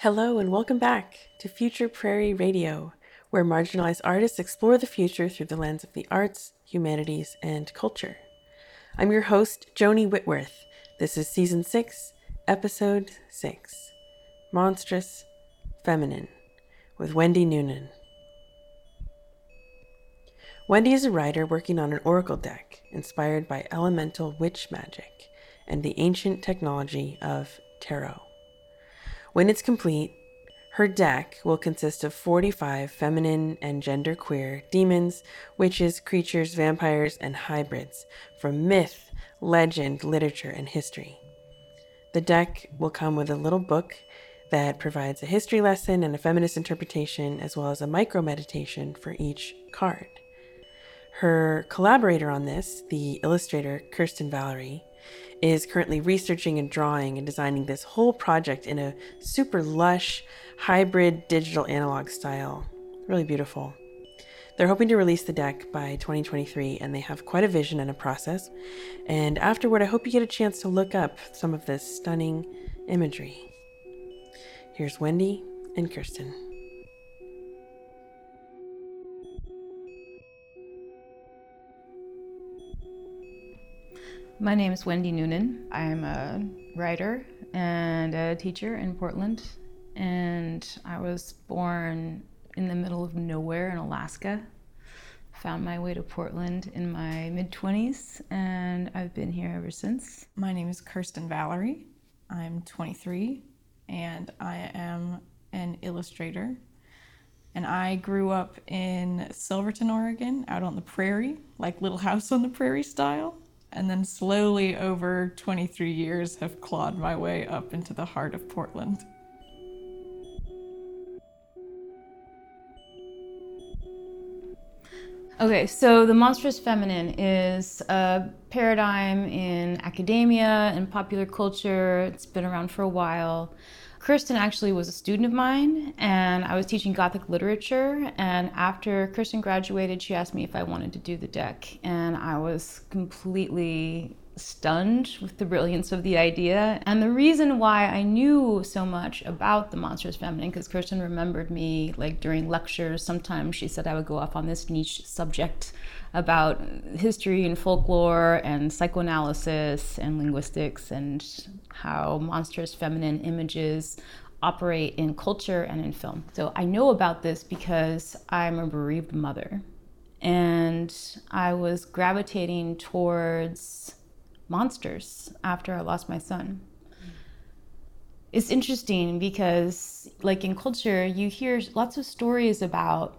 Hello, and welcome back to Future Prairie Radio, where marginalized artists explore the future through the lens of the arts, humanities, and culture. I'm your host, Joni Whitworth. This is Season 6, Episode 6 Monstrous Feminine with Wendy Noonan. Wendy is a writer working on an oracle deck inspired by elemental witch magic and the ancient technology of tarot. When it's complete, her deck will consist of 45 feminine and genderqueer demons, witches, creatures, vampires, and hybrids from myth, legend, literature, and history. The deck will come with a little book that provides a history lesson and a feminist interpretation, as well as a micro meditation for each card. Her collaborator on this, the illustrator Kirsten Valerie, is currently researching and drawing and designing this whole project in a super lush hybrid digital analog style. Really beautiful. They're hoping to release the deck by 2023 and they have quite a vision and a process. And afterward, I hope you get a chance to look up some of this stunning imagery. Here's Wendy and Kirsten. My name is Wendy Noonan. I'm a writer and a teacher in Portland. And I was born in the middle of nowhere in Alaska. Found my way to Portland in my mid 20s, and I've been here ever since. My name is Kirsten Valerie. I'm 23, and I am an illustrator. And I grew up in Silverton, Oregon, out on the prairie, like Little House on the Prairie style and then slowly over 23 years have clawed my way up into the heart of Portland. Okay, so the monstrous feminine is a paradigm in academia and popular culture. It's been around for a while. Kirsten actually was a student of mine, and I was teaching Gothic literature. And after Kirsten graduated, she asked me if I wanted to do the deck, and I was completely stunned with the brilliance of the idea. And the reason why I knew so much about the monstrous feminine, because Kirsten remembered me like during lectures, sometimes she said I would go off on this niche subject about history and folklore and psychoanalysis and linguistics and how monstrous feminine images operate in culture and in film. So I know about this because I'm a bereaved mother. And I was gravitating towards monsters after I lost my son. It's interesting because, like in culture, you hear lots of stories about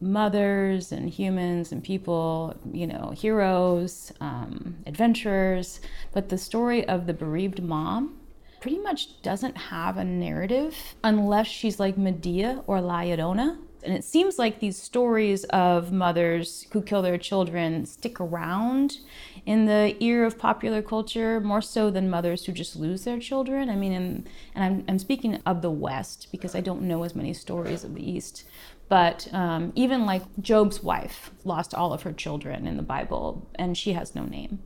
mothers and humans and people, you know, heroes, um, adventurers. But the story of the bereaved mom pretty much doesn't have a narrative unless she's like Medea or La Llorona. And it seems like these stories of mothers who kill their children stick around in the ear of popular culture more so than mothers who just lose their children. I mean, and, and I'm, I'm speaking of the West because I don't know as many stories of the East. But um, even like Job's wife lost all of her children in the Bible, and she has no name.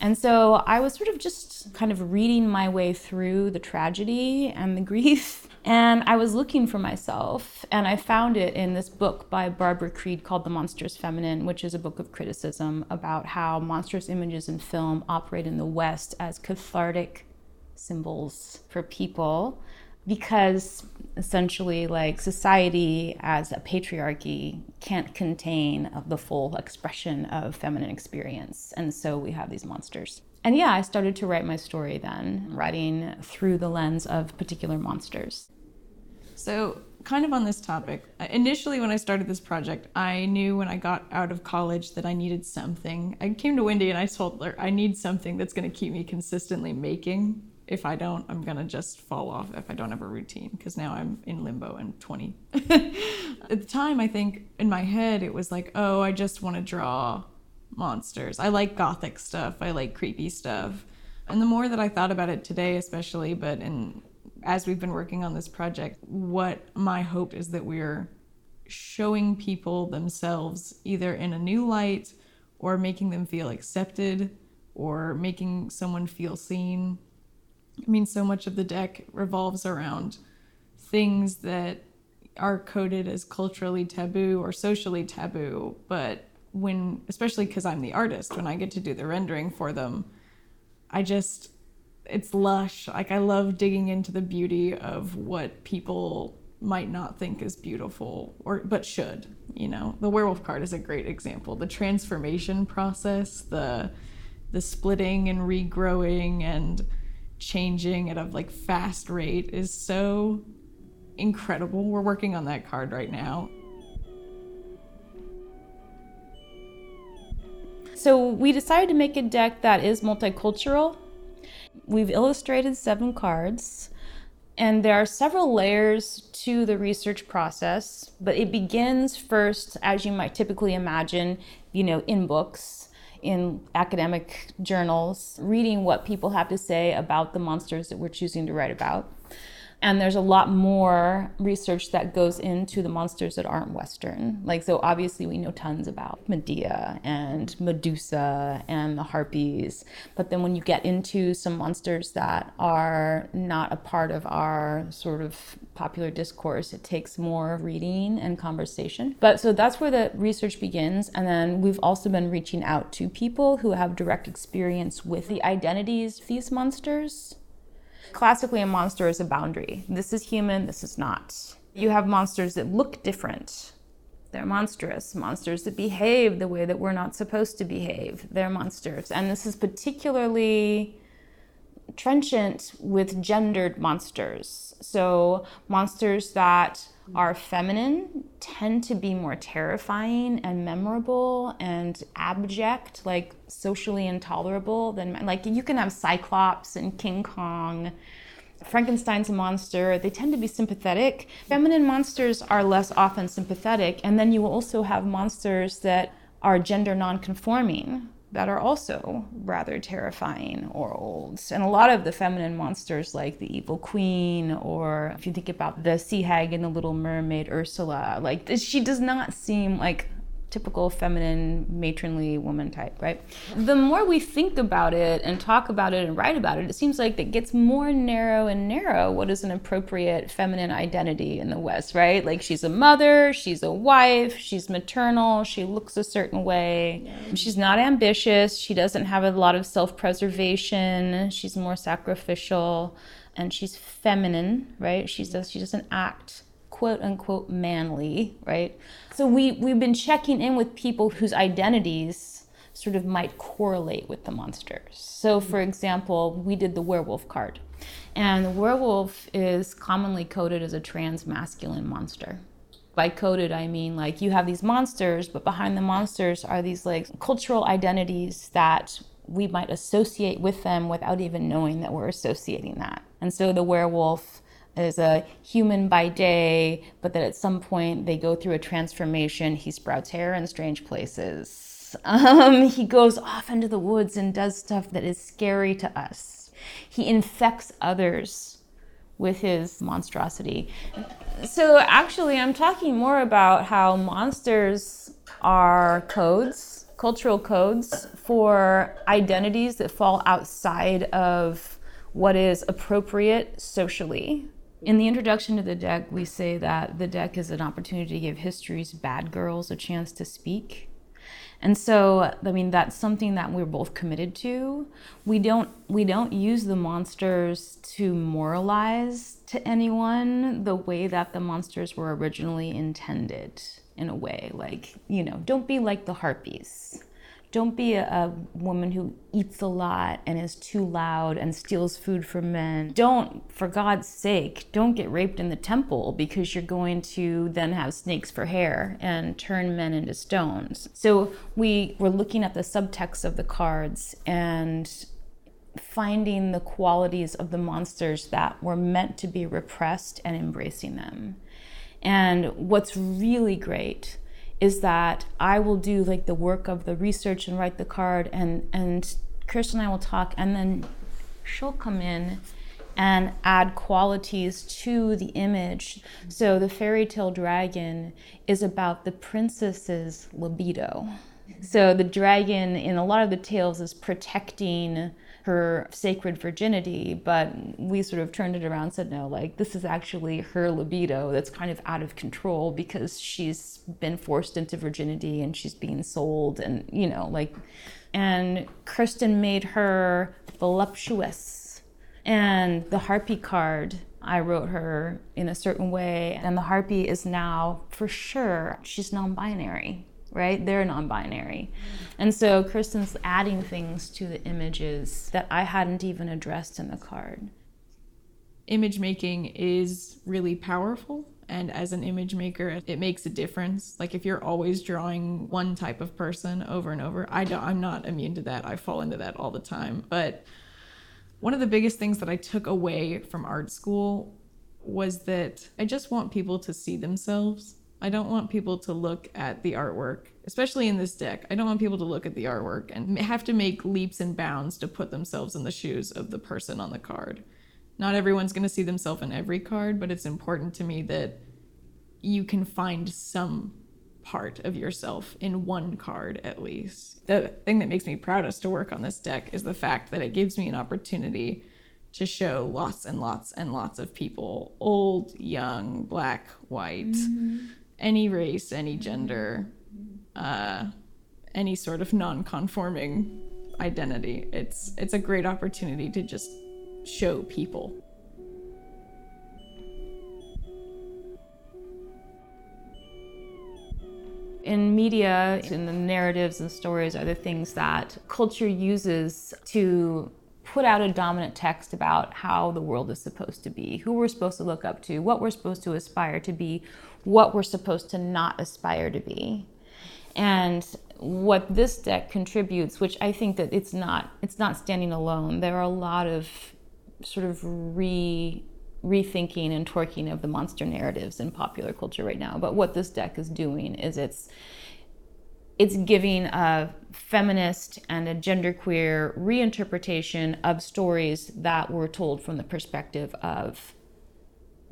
And so I was sort of just kind of reading my way through the tragedy and the grief. And I was looking for myself, and I found it in this book by Barbara Creed called The Monstrous Feminine, which is a book of criticism about how monstrous images in film operate in the West as cathartic symbols for people. Because essentially like society as a patriarchy can't contain the full expression of feminine experience. And so we have these monsters. And yeah i started to write my story then writing through the lens of particular monsters so kind of on this topic uh, initially when i started this project i knew when i got out of college that i needed something i came to wendy and i told her i need something that's going to keep me consistently making if I don't, I'm gonna just fall off if I don't have a routine because now I'm in limbo and 20. At the time, I think in my head it was like, oh, I just want to draw monsters. I like gothic stuff. I like creepy stuff. And the more that I thought about it today, especially, but in as we've been working on this project, what my hope is that we're showing people themselves either in a new light or making them feel accepted or making someone feel seen. I mean, so much of the deck revolves around things that are coded as culturally taboo or socially taboo, but when especially because I'm the artist, when I get to do the rendering for them, I just it's lush. Like I love digging into the beauty of what people might not think is beautiful or but should, you know. The werewolf card is a great example. The transformation process, the the splitting and regrowing and changing at a like fast rate is so incredible. We're working on that card right now. So we decided to make a deck that is multicultural. We've illustrated seven cards, and there are several layers to the research process, but it begins first, as you might typically imagine, you know, in books, in academic journals, reading what people have to say about the monsters that we're choosing to write about. And there's a lot more research that goes into the monsters that aren't Western. Like, so obviously, we know tons about Medea and Medusa and the Harpies. But then when you get into some monsters that are not a part of our sort of popular discourse, it takes more reading and conversation. But so that's where the research begins. And then we've also been reaching out to people who have direct experience with the identities of these monsters Classically, a monster is a boundary. This is human, this is not. You have monsters that look different. They're monstrous. Monsters that behave the way that we're not supposed to behave. They're monsters. And this is particularly trenchant with gendered monsters. So, monsters that are feminine tend to be more terrifying and memorable and abject, like socially intolerable than like you can have Cyclops and King Kong. Frankenstein's a monster. They tend to be sympathetic. Feminine monsters are less often sympathetic. And then you will also have monsters that are gender nonconforming that are also rather terrifying or old. And a lot of the feminine monsters, like the Evil Queen, or if you think about the sea hag in The Little Mermaid, Ursula, like she does not seem like typical feminine matronly woman type right? The more we think about it and talk about it and write about it it seems like it gets more narrow and narrow what is an appropriate feminine identity in the west right? Like she's a mother she's a wife she's maternal she looks a certain way. Yeah. she's not ambitious she doesn't have a lot of self-preservation she's more sacrificial and she's feminine right? She mm-hmm. does she doesn't act quote unquote manly, right? So we, we've been checking in with people whose identities sort of might correlate with the monsters. So, for mm-hmm. example, we did the werewolf card, and the werewolf is commonly coded as a trans masculine monster. By coded, I mean like you have these monsters, but behind the monsters are these like cultural identities that we might associate with them without even knowing that we're associating that. And so the werewolf is a human by day, but that at some point they go through a transformation. He sprouts hair in strange places. Um, he goes off into the woods and does stuff that is scary to us. He infects others with his monstrosity. So, actually, I'm talking more about how monsters are codes, cultural codes for identities that fall outside of what is appropriate socially in the introduction to the deck, we say that the deck is an opportunity to give history's bad girls a chance to speak. And so, I mean, that's something that we're both committed to. We don't we don't use the monsters to moralize to anyone the way that the monsters were originally intended in a way. Like, you know, don't be like the harpies don't be a, a, woman who eats a lot and is too loud and steals food from men. Don't, for God's sake, don't get raped in the temple because you're going to then have snakes for hair and turn men into stones. So we were looking at the subtext of the cards and finding the qualities of the monsters that were meant to be repressed and embracing them. And what's really great is that I will do like the work of the research and write the card and and Kirsten and I will talk and then she'll come in and add qualities to the image. So the fairy tale dragon is about the princess's libido. So the dragon in a lot of the tales is protecting her sacred virginity, but we sort of turned it around and said, no, like this is actually her libido that's kind of out of control because she's been forced into virginity and she's being sold and, you know, like, and Kirsten made her voluptuous. And the Harpy card, I wrote her in a certain way, and the Harpy is now for sure, she's non binary right? They're non binary. And so Kristen's adding things to the images that I hadn't even addressed in the card. Image making is really powerful. And as an image maker, it makes a difference. Like if you're always drawing one type of person over and over, I don't, I'm not immune to that. I fall into that all the time. But one of the biggest things that I took away from art school was that I just want people to see themselves I don't want people to look at the artwork, especially in this deck. I don't want people to look at the artwork and have to make leaps and bounds to put themselves in the shoes of the person on the card. Not everyone's going to see themselves in every card, but it's important to me that you can find some part of yourself in one card at least. The thing that makes me proudest to work on this deck is the fact that it gives me an opportunity to show lots and lots and lots of people old, young, black, white. Mm-hmm any race, any gender, uh, any sort of non-conforming identity. It's it's a great opportunity to just show people. in media, in the narratives and stories are the things that culture uses to put out a dominant text about how the world is supposed to be, who we're supposed to look up to, what we're supposed to aspire to be, what we're supposed to not aspire to be. And what this deck contributes, which I think that it's not it's not standing alone. There are a lot of sort of re rethinking and twerking of the monster narratives in popular culture right now. But what this deck is doing is it's it's giving a feminist and a genderqueer reinterpretation of stories that were told from the perspective of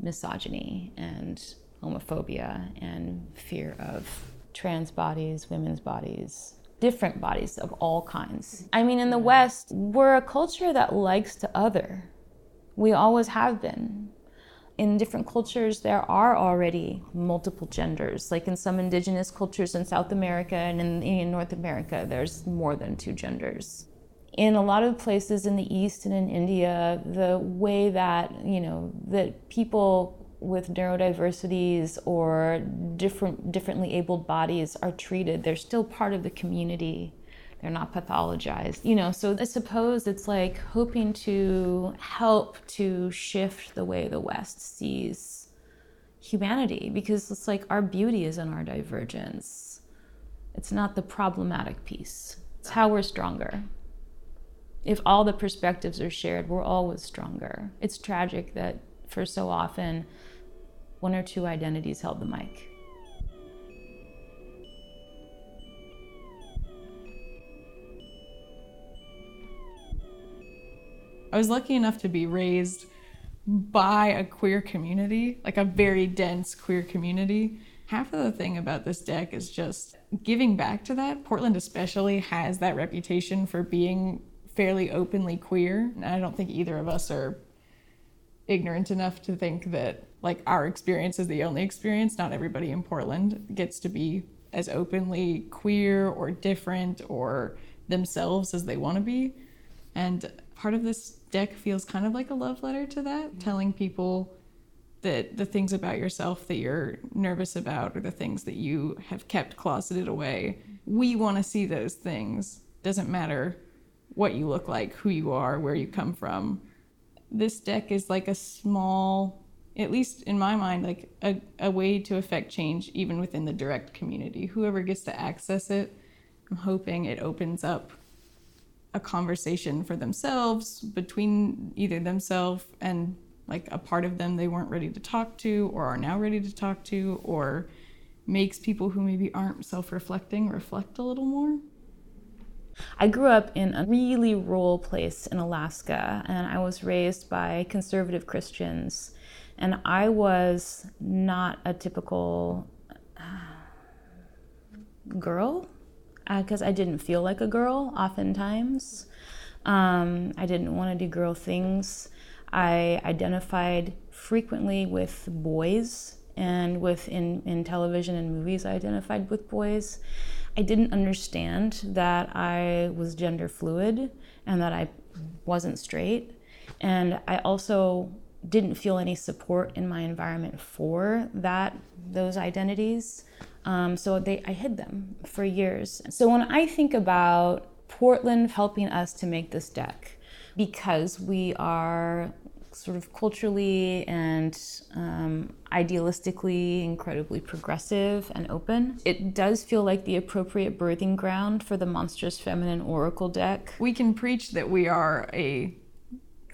misogyny and homophobia and fear of trans bodies, women's bodies, different bodies of all kinds. I mean, in the West, we're a culture that likes to other. We always have been in different cultures, there are already multiple genders. Like in some indigenous cultures in South America and in, in, North America, there's more than two genders. In a lot of places in the East and in India, the way that, you know, that people with neurodiversities or different, differently abled bodies are treated, they're still part of the community. They're not pathologized you know? So i suppose it's like hoping to help to shift the way the west sees humanity because it's like our beauty is in our divergence. It's not the problematic piece. It's how we're stronger. If all the perspectives are shared we're always stronger. It's tragic that for so often one or two identities held the mic I was lucky enough to be raised by a queer community, like a very dense queer community. Half of the thing about this deck is just giving back to that. Portland, especially, has that reputation for being fairly openly queer. And I don't think either of us are ignorant enough to think that like our experience is the only experience. Not everybody in Portland gets to be as openly queer or different or themselves as they want to be. And part of this deck feels kind of like a love letter to that, mm-hmm. telling people that the things about yourself that you're nervous about or the things that you have kept closeted away, we want to see those things. Doesn't matter what you look like, who you are, where you come from. This deck is like a small, at least in my mind, like a, a way to affect change even within the direct community. Whoever gets to access it, I'm hoping it opens up a conversation for themselves between either themselves and like a part of them they weren't ready to talk to or are now ready to talk to or makes people who maybe aren't self-reflecting reflect a little more I grew up in a really rural place in Alaska, and I was raised by conservative Christians. And I was not a typical girl because uh, I didn't feel like a girl oftentimes. Um, I didn't want to do girl things. I identified frequently with boys and with in, in television and movies I identified with boys. I didn't understand that I was gender fluid and that I wasn't straight. And I also didn't feel any support in my environment for that those identities. Um, so they, I hid them for years. So when I think about Portland helping us to make this deck, because we are sort of culturally and um, idealistically incredibly progressive and open. It does feel like the appropriate birthing ground for the Monstrous Feminine Oracle deck. We can preach that we are a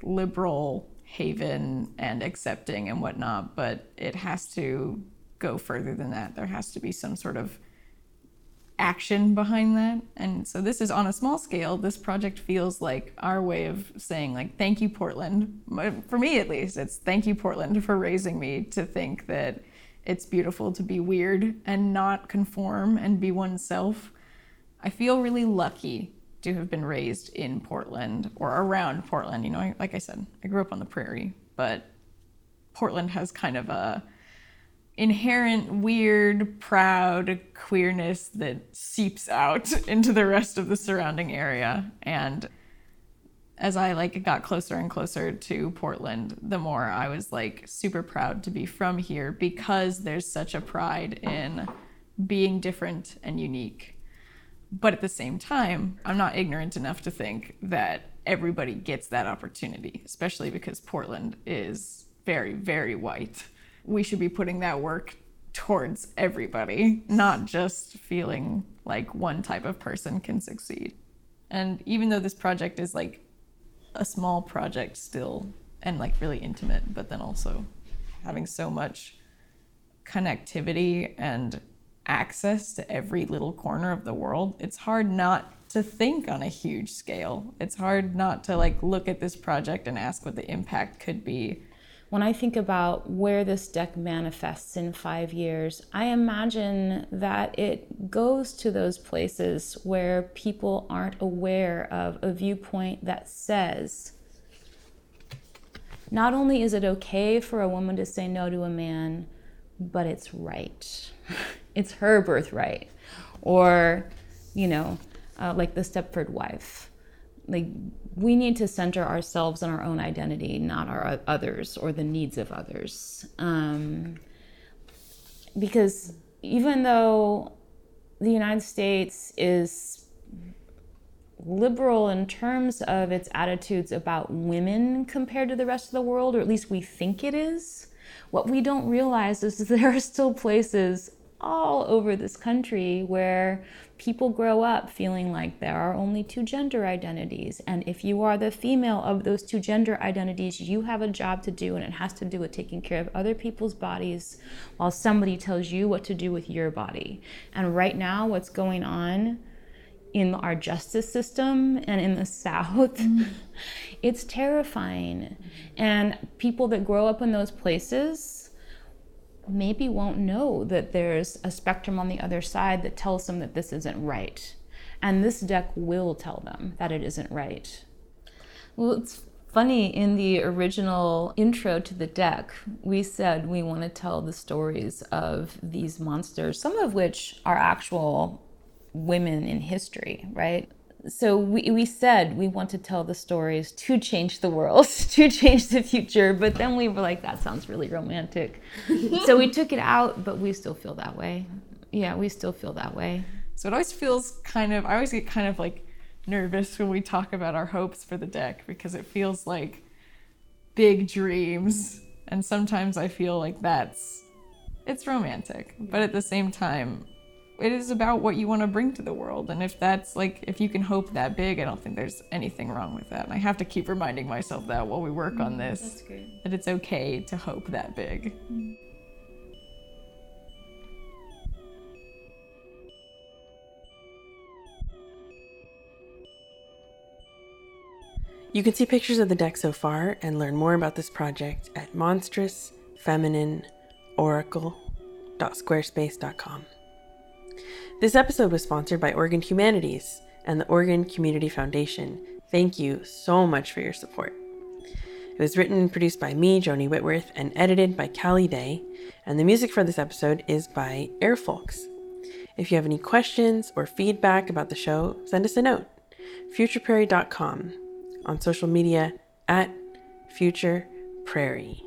liberal haven and accepting and whatnot, but it has to go further than that. There has to be some sort of action behind that. And so this is on a small scale. This project feels like our way of saying like thank you Portland. For me at least, it's thank you Portland for raising me to think that it's beautiful to be weird and not conform and be oneself. I feel really lucky to have been raised in Portland or around Portland. You know, like I said, I grew up on the prairie, but Portland has kind of a inherent weird, proud queerness that seeps out into the rest of the surrounding area. And as I like got closer and closer to Portland, the more I was like super proud to be from here because there's such a pride in being different and unique. But at the same time, I'm not ignorant enough to think that everybody gets that opportunity, especially because Portland is very, very white we should be putting that work towards everybody, not just feeling like one type of person can succeed. And even though this project is like a small project still and like really intimate, but then also having so much connectivity and access to every little corner of the world, it's hard not to think on a huge scale. It's hard not to like look at this project and ask what the impact could be when I think about where this deck manifests in five years, I imagine that it goes to those places where people aren't aware of a viewpoint that says, not only is it okay for a woman to say no to a man, but it's right. it's her birthright. Or, you know, uh, like the Stepford wife like we need to center ourselves on our own identity not our others or the needs of others um, because even though the united states is liberal in terms of its attitudes about women compared to the rest of the world or at least we think it is what we don't realize is there are still places all over this country where people grow up feeling like there are only two gender identities. And if you are the female of those two gender identities, you have a job to do, and it has to do with taking care of other people's bodies while somebody tells you what to do with your body. And right now, what's going on in our justice system and in the South, mm-hmm. it's terrifying. And people that grow up in those places, maybe won't know that there's a spectrum on the other side that tells them that this isn't right. And this deck will tell them that it isn't right. Well, it's funny, in the original intro to the deck, we said we want to tell the stories of these monsters, some of which are actual women in history, right? So we, we said we want to tell the stories to change the world to change the future but then we were like that sounds really romantic. So we took it out but we still feel that way. Yeah we still feel that way. So it always feels kind of i always get kind of like nervous when we talk about our hopes for the deck because it feels like big dreams. And sometimes i feel like that's it's romantic but at the same time it is about what you want to bring to the world. And if that's like, if you can hope that big, I don't think there's anything wrong with that. And I have to keep reminding myself that while we work on mm, this, that it's okay to hope that big. You can see pictures of the deck so far and learn more about this project at monstrousfeminine.oracle.squarespace.com. This episode was sponsored by Oregon Humanities and the Oregon Community Foundation. Thank you so much for your support. It was written and produced by me, Joni Whitworth, and edited by Callie Day, and the music for this episode is by Airfolks. If you have any questions or feedback about the show, send us a note. futureprairie.com on social media at Future Prairie.